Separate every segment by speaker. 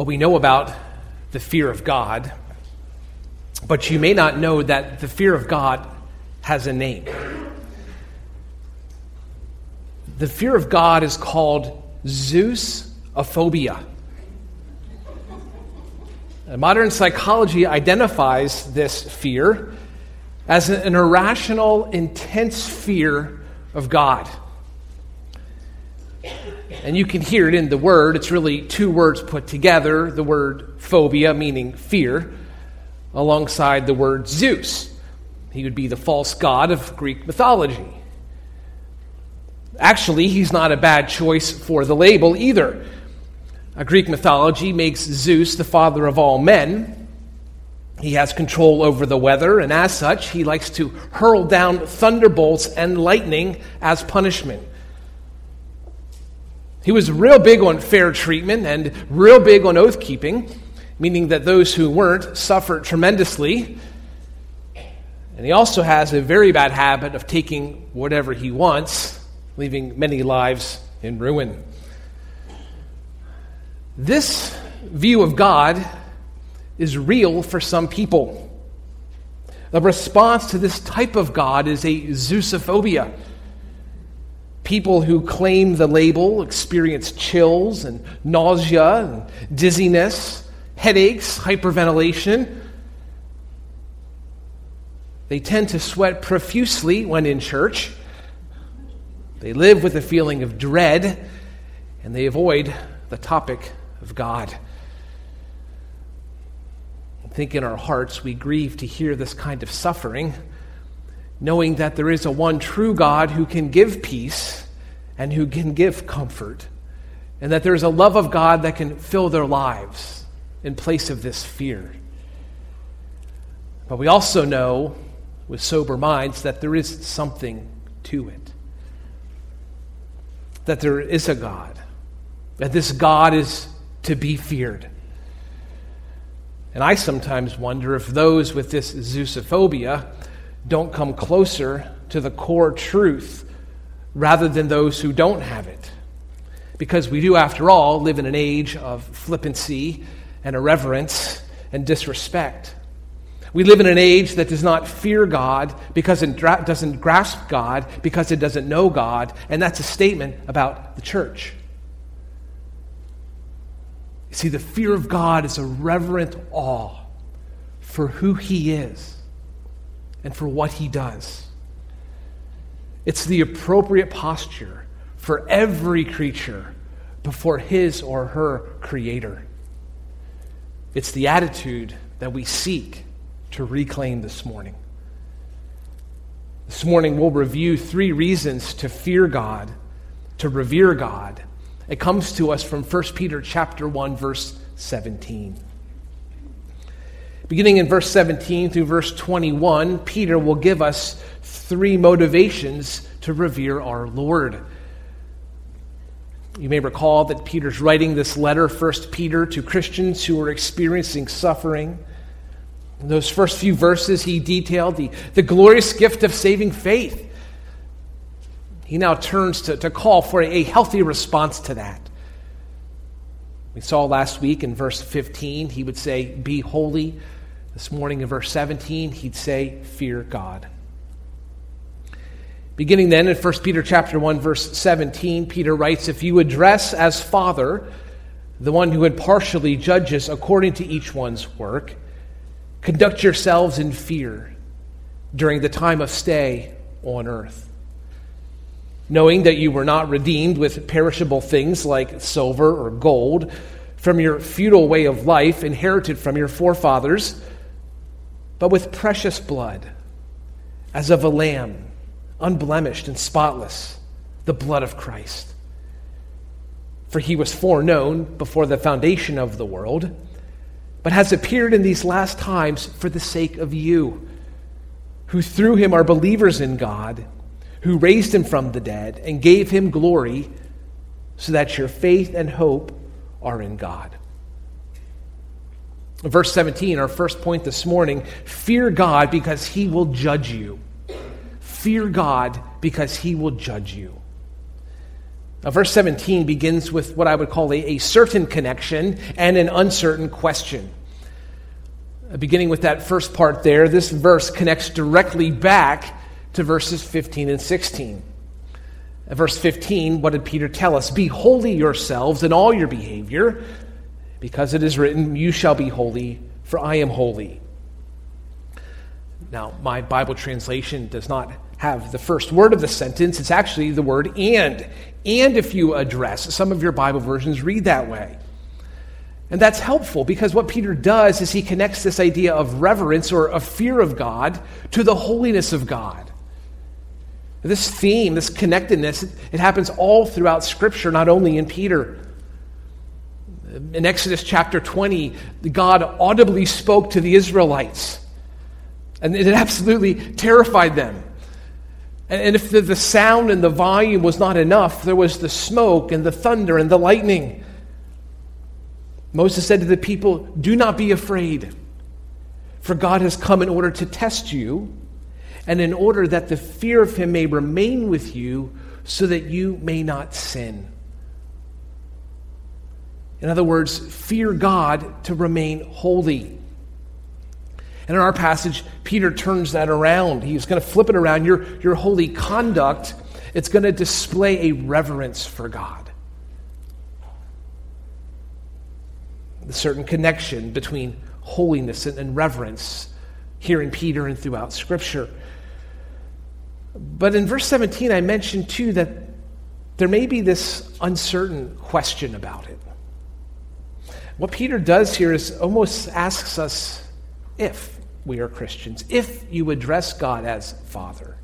Speaker 1: Well, we know about the fear of God, but you may not know that the fear of God has a name. The fear of God is called Zeusophobia. Modern psychology identifies this fear as an irrational, intense fear of God. And you can hear it in the word. It's really two words put together the word phobia, meaning fear, alongside the word Zeus. He would be the false god of Greek mythology. Actually, he's not a bad choice for the label either. A Greek mythology makes Zeus the father of all men. He has control over the weather, and as such, he likes to hurl down thunderbolts and lightning as punishment. He was real big on fair treatment and real big on oath keeping, meaning that those who weren't suffered tremendously. And he also has a very bad habit of taking whatever he wants, leaving many lives in ruin. This view of God is real for some people. The response to this type of God is a Zeusophobia. People who claim the label experience chills and nausea and dizziness, headaches, hyperventilation. They tend to sweat profusely when in church. They live with a feeling of dread, and they avoid the topic of God. I think in our hearts we grieve to hear this kind of suffering knowing that there is a one true God who can give peace and who can give comfort, and that there is a love of God that can fill their lives in place of this fear. But we also know with sober minds that there is something to it. That there is a God. That this God is to be feared. And I sometimes wonder if those with this Zeusophobia don't come closer to the core truth rather than those who don't have it. Because we do, after all, live in an age of flippancy and irreverence and disrespect. We live in an age that does not fear God because it dra- doesn't grasp God, because it doesn't know God, and that's a statement about the church. You see, the fear of God is a reverent awe for who He is and for what he does. It's the appropriate posture for every creature before his or her creator. It's the attitude that we seek to reclaim this morning. This morning we'll review three reasons to fear God, to revere God. It comes to us from 1 Peter chapter 1 verse 17. Beginning in verse 17 through verse 21, Peter will give us three motivations to revere our Lord. You may recall that Peter's writing this letter, 1 Peter, to Christians who are experiencing suffering. In those first few verses, he detailed the, the glorious gift of saving faith. He now turns to, to call for a, a healthy response to that. We saw last week in verse 15, he would say, Be holy this morning in verse 17, he'd say, Fear God. Beginning then in 1 Peter chapter 1 verse 17, Peter writes, "If you address as Father the one who impartially judges according to each one's work, conduct yourselves in fear during the time of stay on earth, knowing that you were not redeemed with perishable things like silver or gold from your futile way of life inherited from your forefathers, but with precious blood, as of a lamb, unblemished and spotless, the blood of Christ. For he was foreknown before the foundation of the world, but has appeared in these last times for the sake of you, who through him are believers in God, who raised him from the dead and gave him glory, so that your faith and hope are in God. Verse 17, our first point this morning fear God because he will judge you. Fear God because he will judge you. Now, verse 17 begins with what I would call a, a certain connection and an uncertain question. Uh, beginning with that first part there, this verse connects directly back to verses 15 and 16. Uh, verse 15, what did Peter tell us? Be holy yourselves in all your behavior, because it is written, You shall be holy, for I am holy. Now, my Bible translation does not have the first word of the sentence. It's actually the word and. And if you address, some of your Bible versions read that way. And that's helpful because what Peter does is he connects this idea of reverence or of fear of God to the holiness of God. This theme, this connectedness, it happens all throughout Scripture, not only in Peter. In Exodus chapter 20, God audibly spoke to the Israelites, and it absolutely terrified them. And if the, sound and the volume was not enough, there was the smoke and the thunder and the lightning. Moses said to the people, Do not be afraid, for God has come in order to test you, and in order that the fear of him may remain with you, so that you may not sin. In other words, fear God to remain holy. And in our passage, Peter turns that around. He's going to flip it around. Your, your holy conduct, it's going to display a reverence for God. The certain connection between holiness and, and reverence here in Peter and throughout Scripture. But in verse 17, I mentioned too that there may be this uncertain question about it. What Peter does here is almost asks us if we are Christians, if you address God as Father,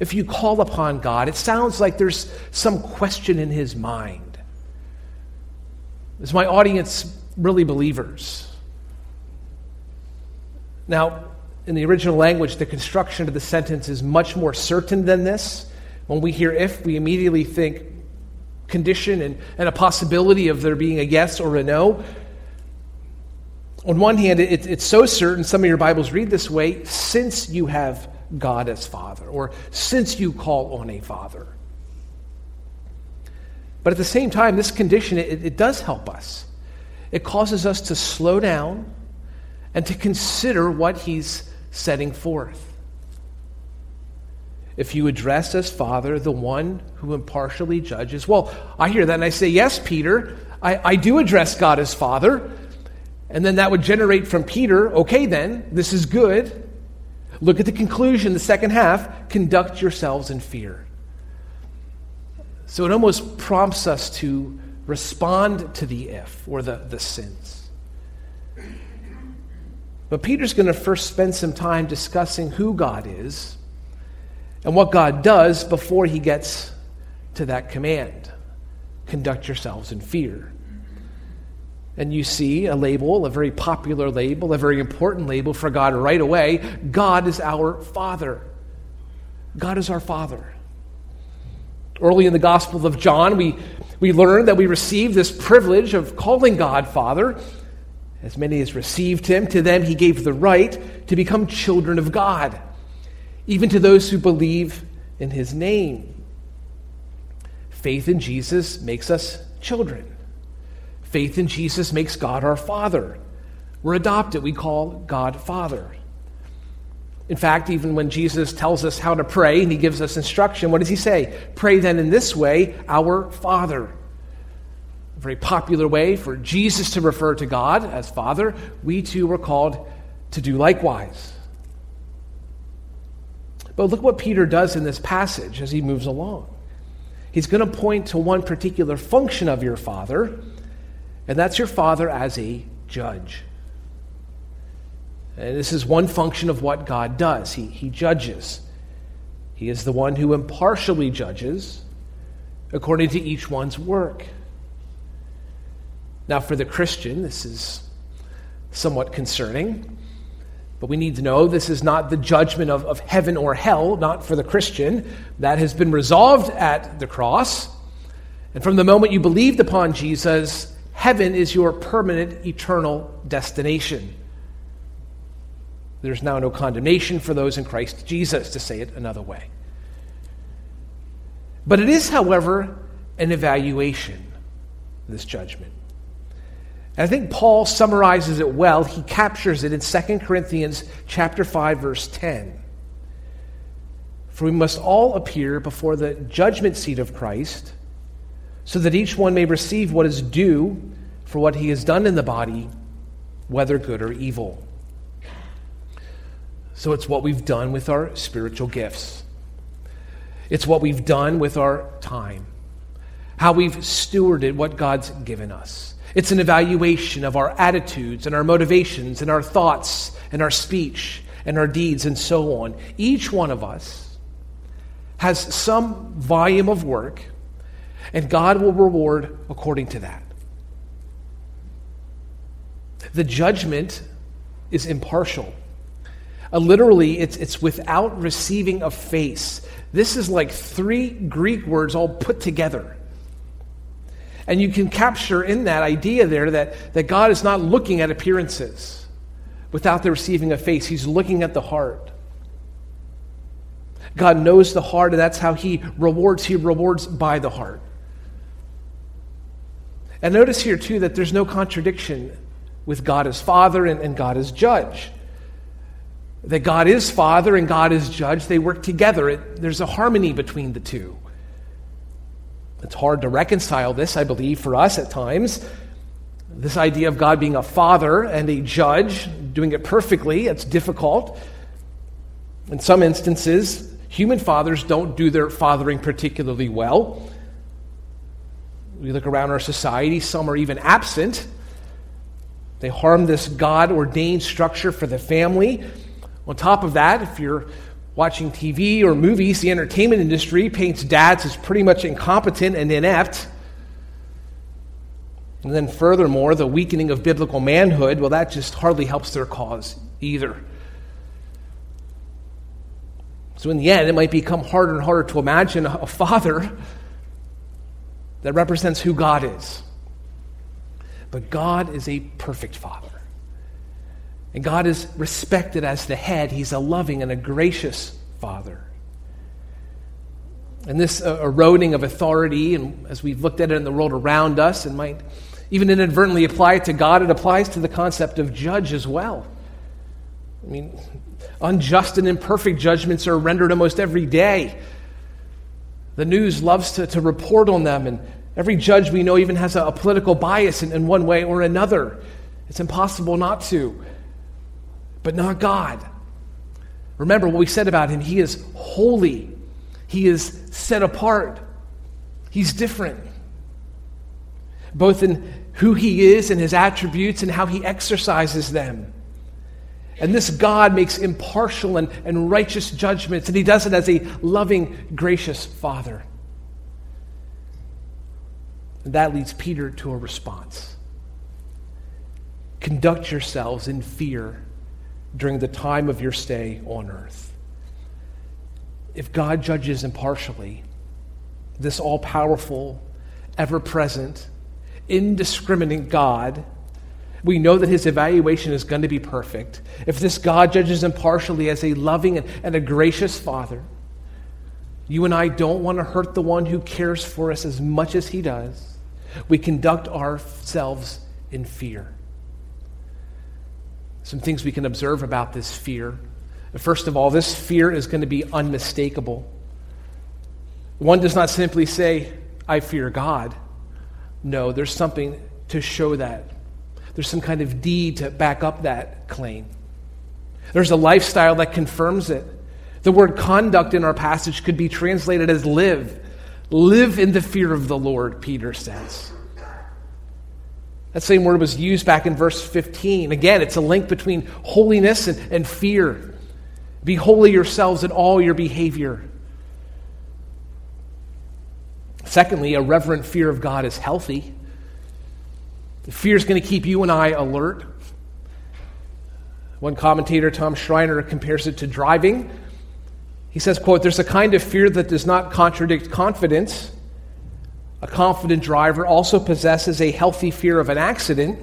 Speaker 1: if you call upon God, it sounds like there's some question in his mind. Is my audience really believers? Now, in the original language, the construction of the sentence is much more certain than this. When we hear if, we immediately think condition and, and a possibility of there being a yes or a no. On one hand, it, it's so certain, some of your Bibles read this way since you have God as Father, or since you call on a Father. But at the same time, this condition, it, it does help us. It causes us to slow down and to consider what He's setting forth. If you address as Father the one who impartially judges, well, I hear that and I say, Yes, Peter, I, I do address God as Father. And then that would generate from Peter, okay, then, this is good. Look at the conclusion, the second half conduct yourselves in fear. So it almost prompts us to respond to the if or the, the since. But Peter's going to first spend some time discussing who God is and what God does before he gets to that command conduct yourselves in fear and you see a label, a very popular label, a very important label for God right away God is our Father. God is our Father. Early in the Gospel of John, we, we learn that we receive this privilege of calling God Father. As many as received him, to them he gave the right to become children of God, even to those who believe in his name. Faith in Jesus makes us children. Faith in Jesus makes God our Father. We're adopted. We call God Father. In fact, even when Jesus tells us how to pray and he gives us instruction, what does he say? Pray then in this way, our Father. A very popular way for Jesus to refer to God as Father. We too were called to do likewise. But look what Peter does in this passage as he moves along. He's going to point to one particular function of your Father and that's your father as a judge. And this is one function of what God does. He, he judges. He is the one who impartially judges according to each one's work. Now, for the Christian, this is somewhat concerning, but we need to know this is not the judgment of, of heaven or hell, not for the Christian. That has been resolved at the cross. And from the moment you believed upon Jesus, Heaven is your permanent, eternal destination. There's now no condemnation for those in Christ Jesus, to say it another way. But it is, however, an evaluation this judgment. And I think Paul summarizes it well. He captures it in 2 Corinthians chapter 5 verse 10. For we must all appear before the judgment seat of Christ, so that each one may receive what is due for what he has done in the body, whether good or evil. So it's what we've done with our spiritual gifts. It's what we've done with our time, how we've stewarded what God's given us. It's an evaluation of our attitudes and our motivations and our thoughts and our speech and our deeds and so on. Each one of us has some volume of work, and God will reward according to that. The judgment is impartial. Uh, literally, it's, it's without receiving a face. This is like three Greek words all put together. And you can capture in that idea there that, that God is not looking at appearances without the receiving a face, He's looking at the heart. God knows the heart, and that's how He rewards. He rewards by the heart. And notice here, too, that there's no contradiction with God as Father and, and God as Judge that God is Father and God is Judge. They work together. It, there's a harmony between the two. It's hard to reconcile this, I believe, for us at times. This idea of God being a father and a judge, doing it perfectly, it's difficult. In some instances, human fathers don't do their fathering particularly well. We look around our society, some are even absent. They harm this God ordained structure for the family. On top of that, if you're watching TV or movies, the entertainment industry paints dads as pretty much incompetent and inept. And then, furthermore, the weakening of biblical manhood, well, that just hardly helps their cause either. So, in the end, it might become harder and harder to imagine a father that represents who God is. But God is a perfect father. And God is respected as the head. He's a loving and a gracious Father. And this uh, eroding of authority, and as we've looked at it in the world around us, and might even inadvertently apply it to God, it applies to the concept of judge as well. I mean, unjust and imperfect judgments are rendered almost every day. The news loves to, to report on them, and every judge we know even has a, a political bias in, in one way or another. It's impossible not to but not God. Remember what we said about him. He is holy, he is set apart, he's different. Both in who he is and his attributes and how he exercises them. And this God makes impartial and, and righteous judgments, and he does it as a loving, gracious Father. And that leads Peter to a response. Conduct yourselves in fear during the time of your stay on earth. If God judges impartially, this all powerful, ever present, indiscriminate God, we know that his evaluation is going to be perfect. If this God judges impartially as a loving and, and a gracious Father, you and I don't want to hurt the one who cares for us as much as he does. We conduct ourselves in fear some things we can observe about this fear. First of all, this fear is going to be unmistakable. One does not simply say, I fear God. No, there's something to show that. There's some kind of deed to back up that claim. There's a lifestyle that confirms it. The word conduct in our passage could be translated as live. Live in the fear of the Lord, Peter says. That same word was used back in verse 15. Again, it's a link between holiness and, and fear. Be holy yourselves in all your behavior. Secondly, a reverent fear of God is healthy. Fear is going to keep you and I alert. One commentator, Tom Schreiner, compares it to driving. He says, quote, there's a kind of fear that does not contradict confidence a confident driver also possesses a healthy fear of an accident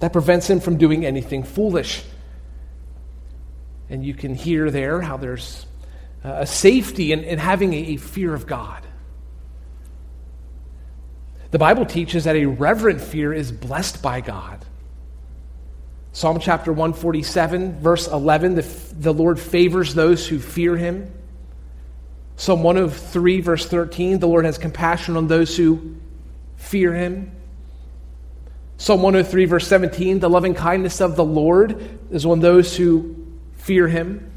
Speaker 1: that prevents him from doing anything foolish. And you can hear there how there's uh, a safety in, in having a fear of God. The Bible teaches that a reverent fear is blessed by God. Psalm chapter 147, verse 11 the, the Lord favors those who fear him. Psalm 103, verse 13 the Lord has compassion on those who fear him. Psalm 103, verse 17 the loving kindness of the Lord is on those who fear him.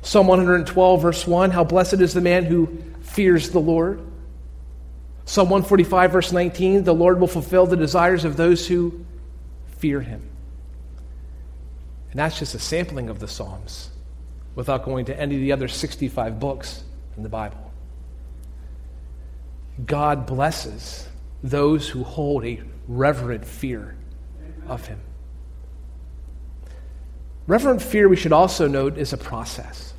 Speaker 1: Psalm 112, verse 1 how blessed is the man who fears the Lord. Psalm 145, verse 19 the Lord will fulfill the desires of those who fear him. And that's just a sampling of the Psalms without going to any of the other 65 books in the Bible. God blesses those who hold a reverent fear of Him. Reverent fear, we should also note, is a process.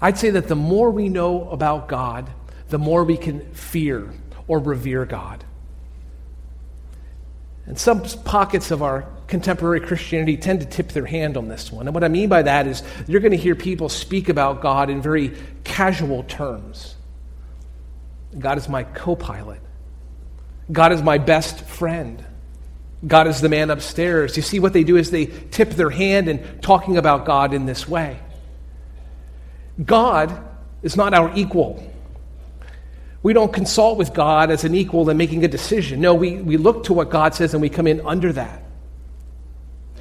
Speaker 1: I'd say that the more we know about God, the more we can fear or revere God. And some pockets of our contemporary Christianity tend to tip their hand on this one. And what I mean by that is you're going to hear people speak about God in very casual terms. God is my co pilot. God is my best friend. God is the man upstairs. You see, what they do is they tip their hand in talking about God in this way. God is not our equal. We don't consult with God as an equal in making a decision. No, we, we look to what God says and we come in under that.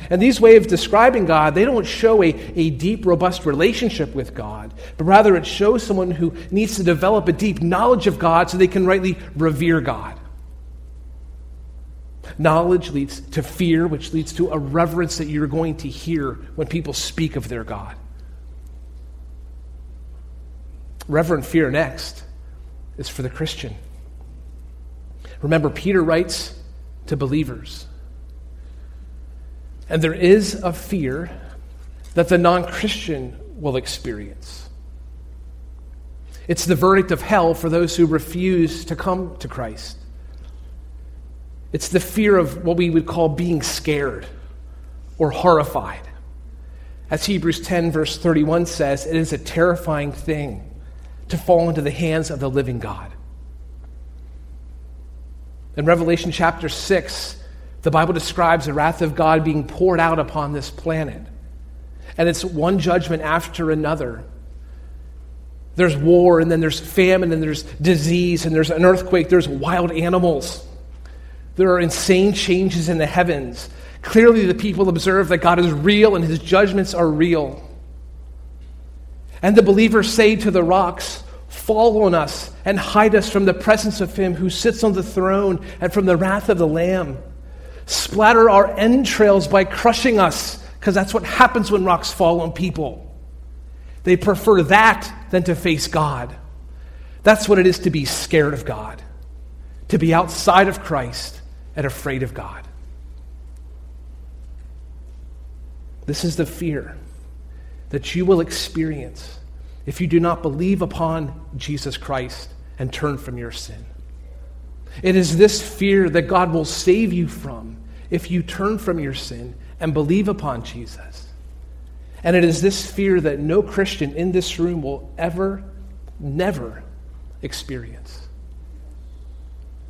Speaker 1: And these ways of describing God, they don't show a, a deep, robust relationship with God, but rather it shows someone who needs to develop a deep knowledge of God so they can rightly revere God. Knowledge leads to fear, which leads to a reverence that you're going to hear when people speak of their God. Reverent fear next is for the Christian. Remember, Peter writes to believers. And there is a fear that the non Christian will experience. It's the verdict of hell for those who refuse to come to Christ. It's the fear of what we would call being scared or horrified. As Hebrews 10, verse 31 says, it is a terrifying thing to fall into the hands of the living God. In Revelation chapter 6, the Bible describes the wrath of God being poured out upon this planet. And it's one judgment after another. There's war, and then there's famine, and there's disease, and there's an earthquake, there's wild animals. There are insane changes in the heavens. Clearly, the people observe that God is real and his judgments are real. And the believers say to the rocks, Fall on us and hide us from the presence of him who sits on the throne and from the wrath of the Lamb. Splatter our entrails by crushing us, because that's what happens when rocks fall on people. They prefer that than to face God. That's what it is to be scared of God, to be outside of Christ and afraid of God. This is the fear that you will experience if you do not believe upon Jesus Christ and turn from your sin. It is this fear that God will save you from if you turn from your sin and believe upon Jesus. And it is this fear that no Christian in this room will ever, never experience.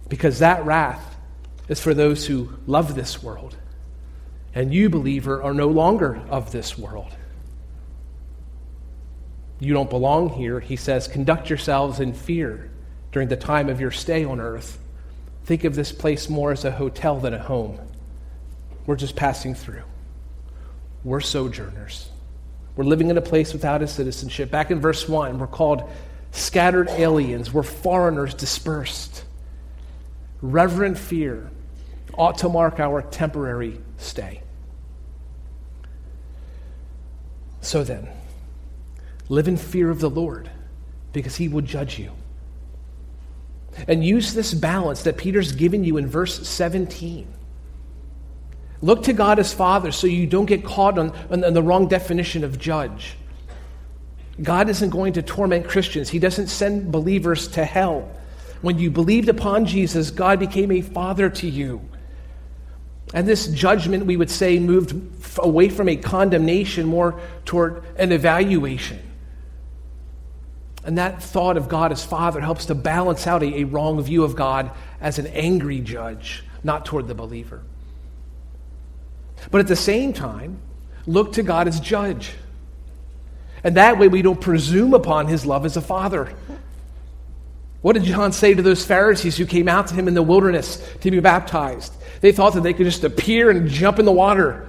Speaker 1: Because that wrath is for those who love this world. And you, believer, are no longer of this world. You don't belong here. He says, conduct yourselves in fear during the time of your stay on earth. Think of this place more as a hotel than a home. We're just passing through. We're sojourners. We're living in a place without a citizenship. Back in verse 1, we're called scattered aliens. We're foreigners dispersed. Reverent fear ought to mark our temporary stay. So then, Live in fear of the Lord because he will judge you. And use this balance that Peter's given you in verse 17. Look to God as Father so you don't get caught on, on, on the wrong definition of judge. God isn't going to torment Christians, He doesn't send believers to hell. When you believed upon Jesus, God became a father to you. And this judgment, we would say, moved away from a condemnation more toward an evaluation. And that thought of God as Father helps to balance out a, a wrong view of God as an angry judge, not toward the believer. But at the same time, look to God as judge. And that way we don't presume upon his love as a father. What did John say to those Pharisees who came out to him in the wilderness to be baptized? They thought that they could just appear and jump in the water.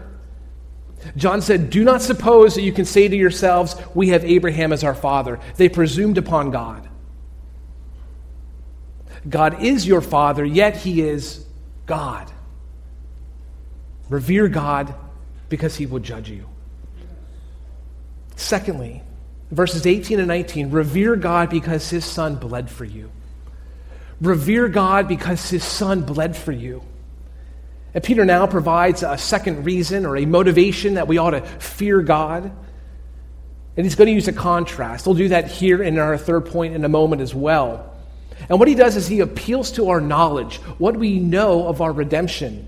Speaker 1: John said, Do not suppose that you can say to yourselves, We have Abraham as our father. They presumed upon God. God is your father, yet he is God. Revere God because he will judge you. Secondly, verses 18 and 19 revere God because his son bled for you. Revere God because his son bled for you. And Peter now provides a second reason or a motivation that we ought to fear God. And he's going to use a contrast. We'll do that here in our third point in a moment as well. And what he does is he appeals to our knowledge, what we know of our redemption.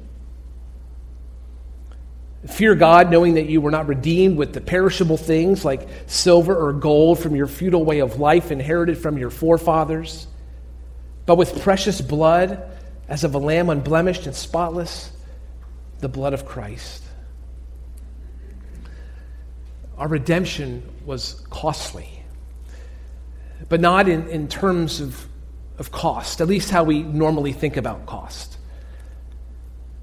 Speaker 1: Fear God, knowing that you were not redeemed with the perishable things like silver or gold from your futile way of life inherited from your forefathers, but with precious blood, as of a lamb unblemished and spotless, the blood of Christ. Our redemption was costly, but not in, in terms of, of cost, at least how we normally think about cost.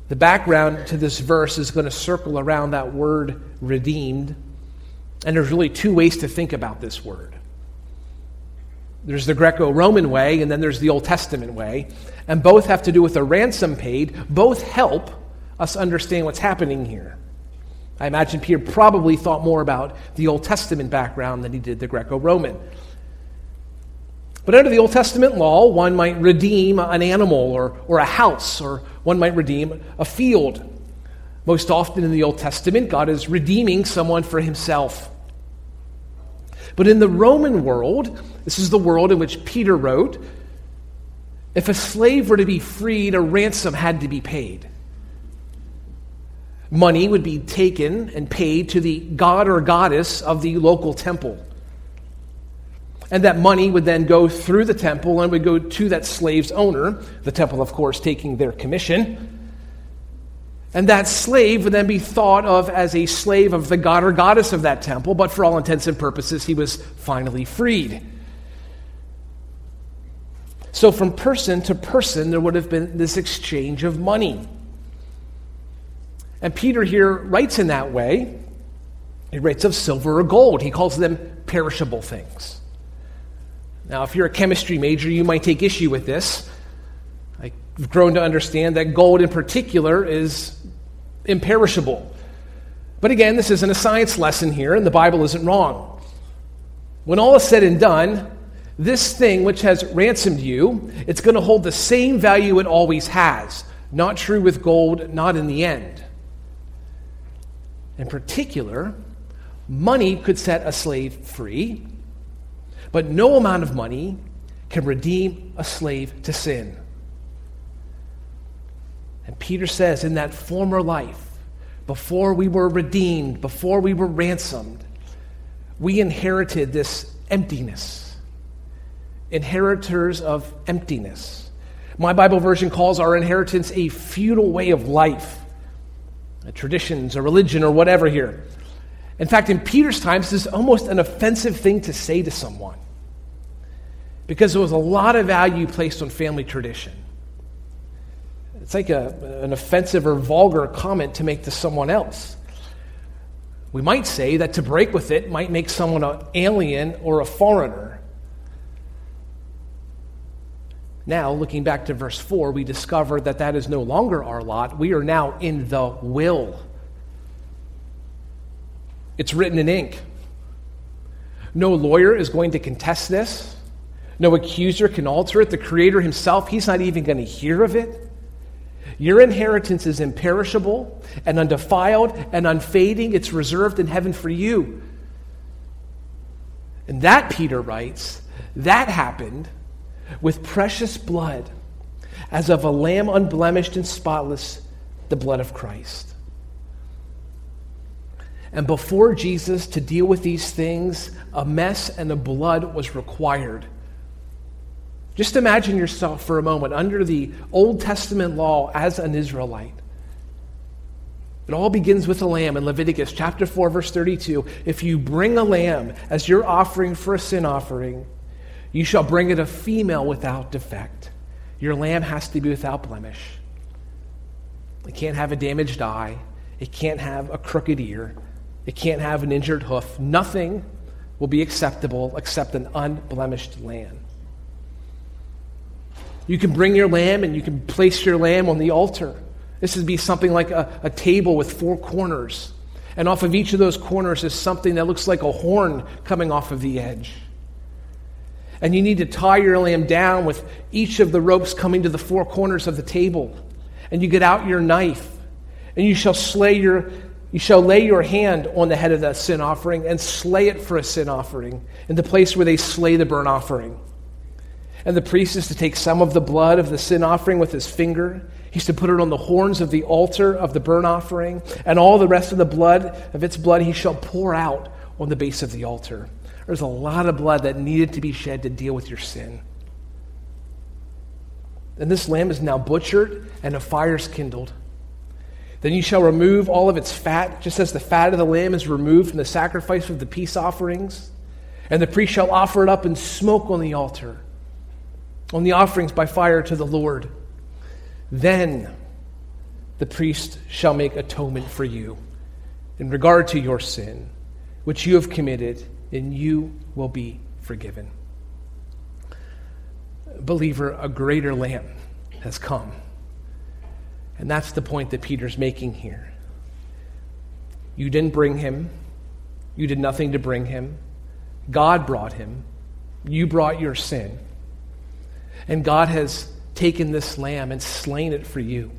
Speaker 1: The background to this verse is going to circle around that word redeemed. And there's really two ways to think about this word there's the Greco Roman way, and then there's the Old Testament way. And both have to do with a ransom paid. Both help us understand what's happening here. I imagine Peter probably thought more about the Old Testament background than he did the Greco Roman. But under the Old Testament law, one might redeem an animal or, or a house, or one might redeem a field. Most often in the Old Testament, God is redeeming someone for himself. But in the Roman world, this is the world in which Peter wrote, if a slave were to be freed, a ransom had to be paid. Money would be taken and paid to the god or goddess of the local temple. And that money would then go through the temple and would go to that slave's owner, the temple, of course, taking their commission. And that slave would then be thought of as a slave of the god or goddess of that temple, but for all intents and purposes, he was finally freed. So, from person to person, there would have been this exchange of money. And Peter here writes in that way. He writes of silver or gold. He calls them perishable things. Now, if you're a chemistry major, you might take issue with this. Grown to understand that gold in particular is imperishable. But again, this isn't a science lesson here, and the Bible isn't wrong. When all is said and done, this thing which has ransomed you, it's going to hold the same value it always has. Not true with gold, not in the end. In particular, money could set a slave free, but no amount of money can redeem a slave to sin. And Peter says, in that former life, before we were redeemed, before we were ransomed, we inherited this emptiness. Inheritors of emptiness. My Bible version calls our inheritance a futile way of life, a traditions, a religion, or whatever here. In fact, in Peter's times, this is almost an offensive thing to say to someone because there was a lot of value placed on family tradition. It's like a, an offensive or vulgar comment to make to someone else. We might say that to break with it might make someone an alien or a foreigner. Now, looking back to verse 4, we discover that that is no longer our lot. We are now in the will. It's written in ink. No lawyer is going to contest this. No accuser can alter it. The Creator Himself, He's not even going to hear of it. Your inheritance is imperishable and undefiled and unfading. It's reserved in heaven for you. And that, Peter writes, that happened with precious blood, as of a lamb unblemished and spotless, the blood of Christ. And before Jesus, to deal with these things, a mess and a blood was required. Just imagine yourself for a moment under the Old Testament law as an Israelite. It all begins with a lamb in Leviticus chapter 4, verse 32. If you bring a lamb as your offering for a sin offering, you shall bring it a female without defect. Your lamb has to be without blemish. It can't have a damaged eye. It can't have a crooked ear. It can't have an injured hoof. Nothing will be acceptable except an unblemished lamb. You can bring your lamb and you can place your lamb on the altar. This would be something like a, a table with four corners. And off of each of those corners is something that looks like a horn coming off of the edge. And you need to tie your lamb down with each of the ropes coming to the four corners of the table. And you get out your knife, and you shall slay your you shall lay your hand on the head of that sin offering and slay it for a sin offering in the place where they slay the burnt offering. And the priest is to take some of the blood of the sin offering with his finger. He's to put it on the horns of the altar of the burnt offering, and all the rest of the blood of its blood he shall pour out on the base of the altar. There's a lot of blood that needed to be shed to deal with your sin. And this lamb is now butchered, and a fire is kindled. Then you shall remove all of its fat, just as the fat of the lamb is removed from the sacrifice of the peace offerings. And the priest shall offer it up in smoke on the altar, on the offerings by fire to the Lord. Then the priest shall make atonement for you in regard to your sin, which you have committed, and you will be forgiven. Believer, a greater lamb has come. And that's the point that Peter's making here. You didn't bring him, you did nothing to bring him. God brought him. You brought your sin. And God has taken this lamb and slain it for you.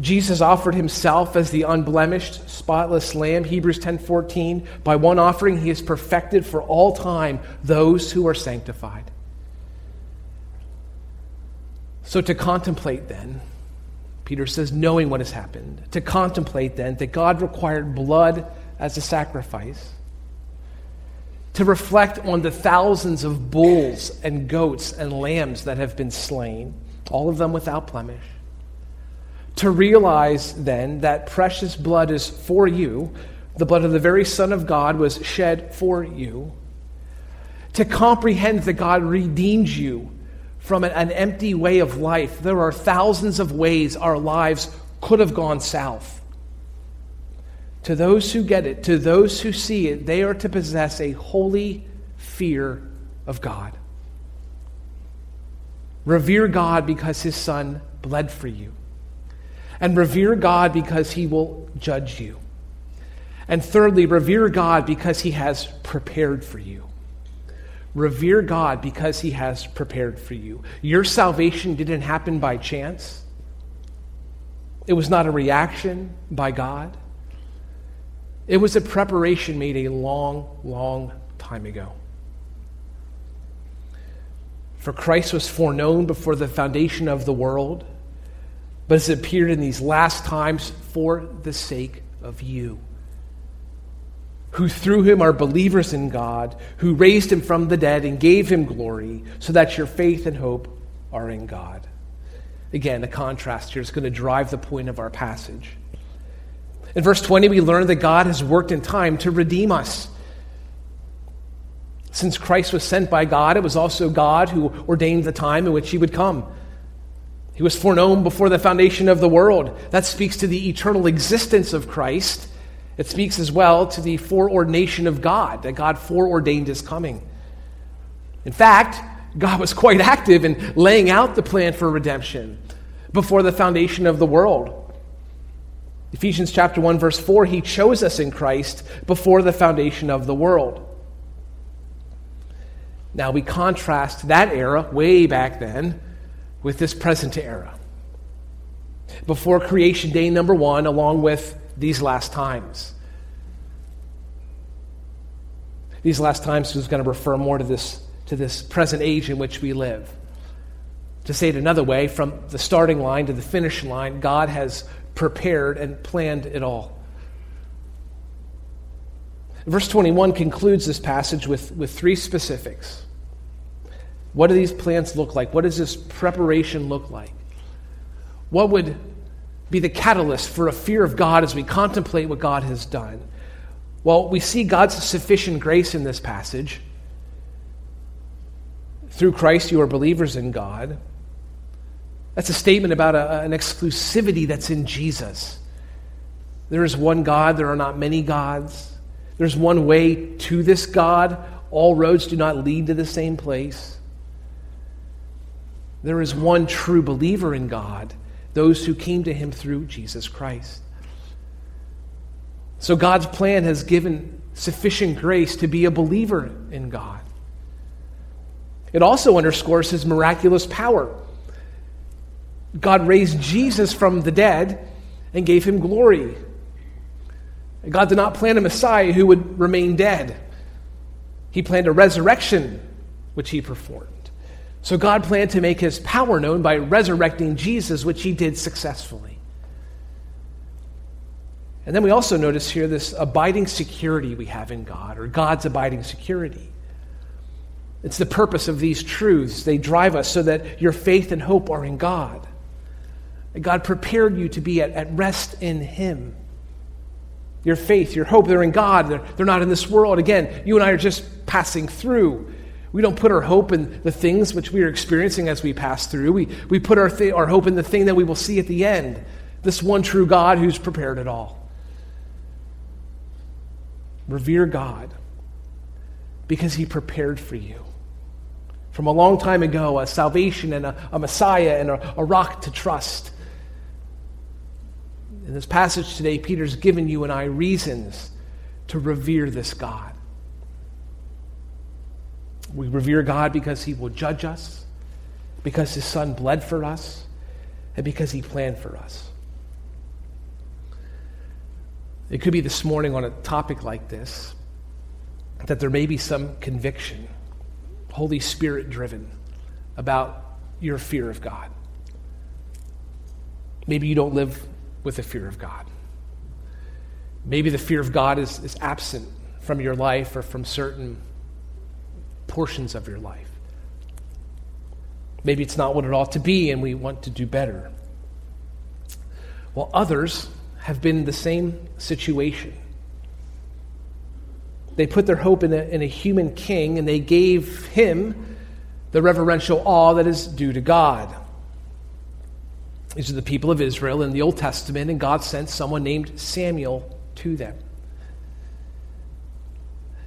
Speaker 1: Jesus offered himself as the unblemished, spotless lamb, Hebrews 10:14. By one offering he has perfected for all time those who are sanctified. So to contemplate then, Peter says, knowing what has happened, to contemplate then that God required blood as a sacrifice, to reflect on the thousands of bulls and goats and lambs that have been slain, all of them without blemish, to realize then that precious blood is for you, the blood of the very Son of God was shed for you, to comprehend that God redeemed you from an, empty way of life. There are thousands of ways our lives could have gone south. To those who get it, to those who see it, they are to possess a holy fear of God. Revere God because his son bled for you. And revere God because he will judge you. And thirdly, revere God because he has prepared for you. Revere God because He has prepared for you. Your salvation didn't happen by chance, it was not a reaction by God. It was a preparation made a long, long time ago. For Christ was foreknown before the foundation of the world, but has appeared in these last times for the sake of you who through him are believers in God, who raised him from the dead and gave him glory, so that your faith and hope are in God. Again, the contrast here is going to drive the point of our passage. In verse 20, we learn that God has worked in time to redeem us. Since Christ was sent by God, it was also God who ordained the time in which he would come. He was foreknown before the foundation of the world. That speaks to the eternal existence of Christ it speaks as well to the foreordination of God, that God foreordained his coming. In fact, God was quite active in laying out the plan for redemption before the foundation of the world. Ephesians chapter 1 verse 4 he chose us in Christ before the foundation of the world. Now we contrast that era way back then with this present era. Before creation day number 1 along with these last times. These last times is going to refer more to this, to this present age in which we live. To say it another way, from the starting line to the finish line, God has prepared and planned it all Verse 21 concludes this passage with, with three specifics. What do these plans look like? What does this preparation look like? What would be the catalyst for a fear of God as we contemplate what God has done? Well, we see God's sufficient grace in this passage. Through Christ, you are believers in God. That's a statement about a, an exclusivity that's in Jesus. There is one God, there are not many gods. There's one way to this God. All roads do not lead to the same place. There is one true believer in God, those who came to him through Jesus Christ. So God's plan has given sufficient grace to be a believer in God. It also underscores his miraculous power. God raised Jesus from the dead and gave him glory. God did not plan a Messiah who would remain dead. He planned a resurrection, which he performed. So God planned to make his power known by resurrecting Jesus, which he did successfully. And then we also notice here this abiding security we have in God, or God's abiding security. It's the purpose of these truths. They drive us so that your faith and hope are in God. God prepared you to be at, at rest in Him. Your faith, your hope, they're in God. They're, they're not in this world. Again, you and I are just passing through. We don't put our hope in the things which we are experiencing as we pass through. We, we put our, th- our hope in the thing that we will see at the end this one true God who's prepared it all. Revere God because he prepared for you. From a long time ago, a salvation and a, a Messiah and a, a rock to trust. In this passage today, Peter's given you and I reasons to revere this God. We revere God because he will judge us, because his son bled for us, and because he planned for us. It could be this morning on a topic like this that there may be some conviction, Holy Spirit driven, about your fear of God. Maybe you don't live with the fear of God. Maybe the fear of God is, is absent from your life or from certain portions of your life. Maybe it's not what it ought to be, and we want to do better. While others have been in the same situation. They put their hope in a, in a human king, and they gave him the reverential awe that is due to God. These are the people of Israel in the Old Testament, and God sent someone named Samuel to them.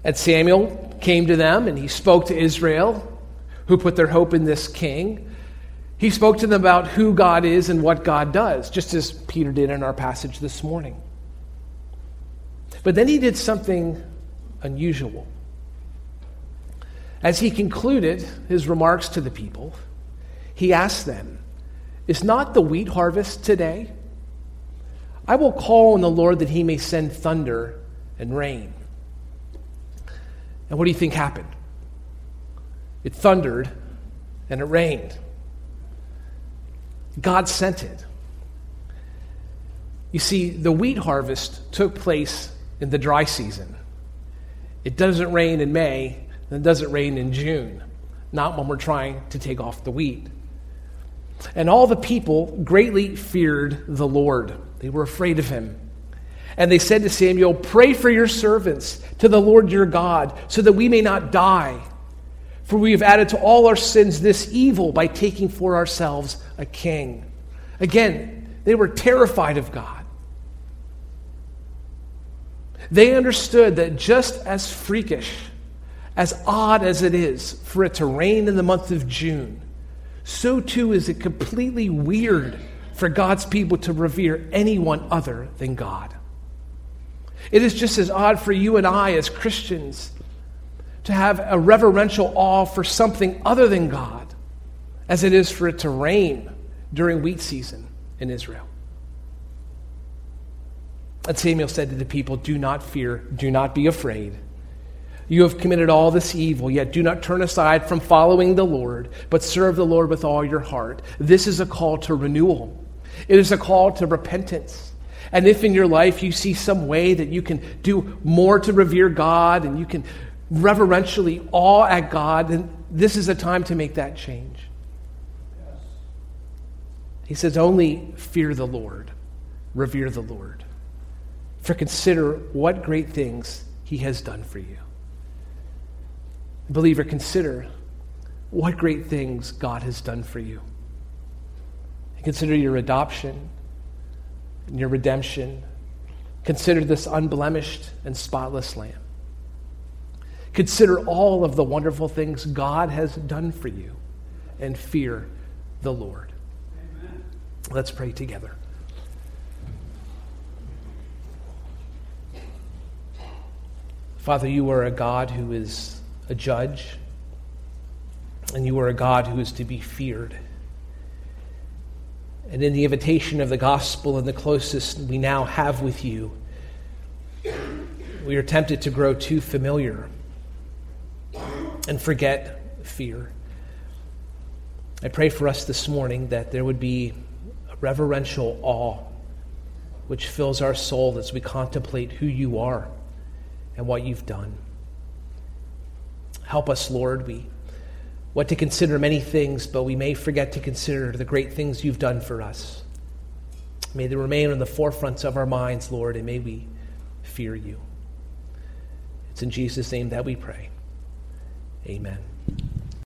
Speaker 1: And Samuel came to them, and he spoke to Israel, who put their hope in this king. He spoke to them about who God is and what God does, just as Peter did in our passage this morning. But then he did something unusual. As he concluded his remarks to the people, he asked them, is not the wheat harvest today? I will call on the Lord that he may send thunder and rain. And what do you think happened? It thundered and it rained. God sent it. You see, the wheat harvest took place in the dry season. It doesn't rain in May, and it doesn't rain in June, not when we're trying to take off the wheat. And all the people greatly feared the Lord. They were afraid of him. And they said to Samuel, Pray for your servants to the Lord your God, so that we may not die. For we have added to all our sins this evil by taking for ourselves a king. Again, they were terrified of God. They understood that just as freakish, as odd as it is for it to rain in the month of June, so too is it completely weird for God's people to revere anyone other than God. It is just as odd for you and I as Christians to have a reverential awe for something other than God as it is for it to rain during wheat season in Israel. And Samuel said to the people, Do not fear, do not be afraid. You have committed all this evil, yet do not turn aside from following the Lord, but serve the Lord with all your heart. This is a call to renewal, it is a call to repentance. And if in your life you see some way that you can do more to revere God and you can reverentially awe at God, then this is a time to make that change. He says, only fear the Lord, revere the Lord. For consider what great things he has done for you. Believer, consider what great things God has done for you. Consider your adoption and your redemption. Consider this unblemished and spotless Lamb. Consider all of the wonderful things God has done for you and fear the Lord. Amen. Let's pray together. Father, you are a God who is a judge, and you are a God who is to be feared. And in the invitation of the gospel and the closest we now have with you, we are tempted to grow too familiar and forget fear. I pray for us this morning that there would be a reverential awe which fills our soul as we contemplate who you are and what you've done. Help us, Lord. We want to consider many things, but we may forget to consider the great things you've done for us. May they remain on the forefronts of our minds, Lord, and may we fear you. It's in Jesus' name that we pray. Amen.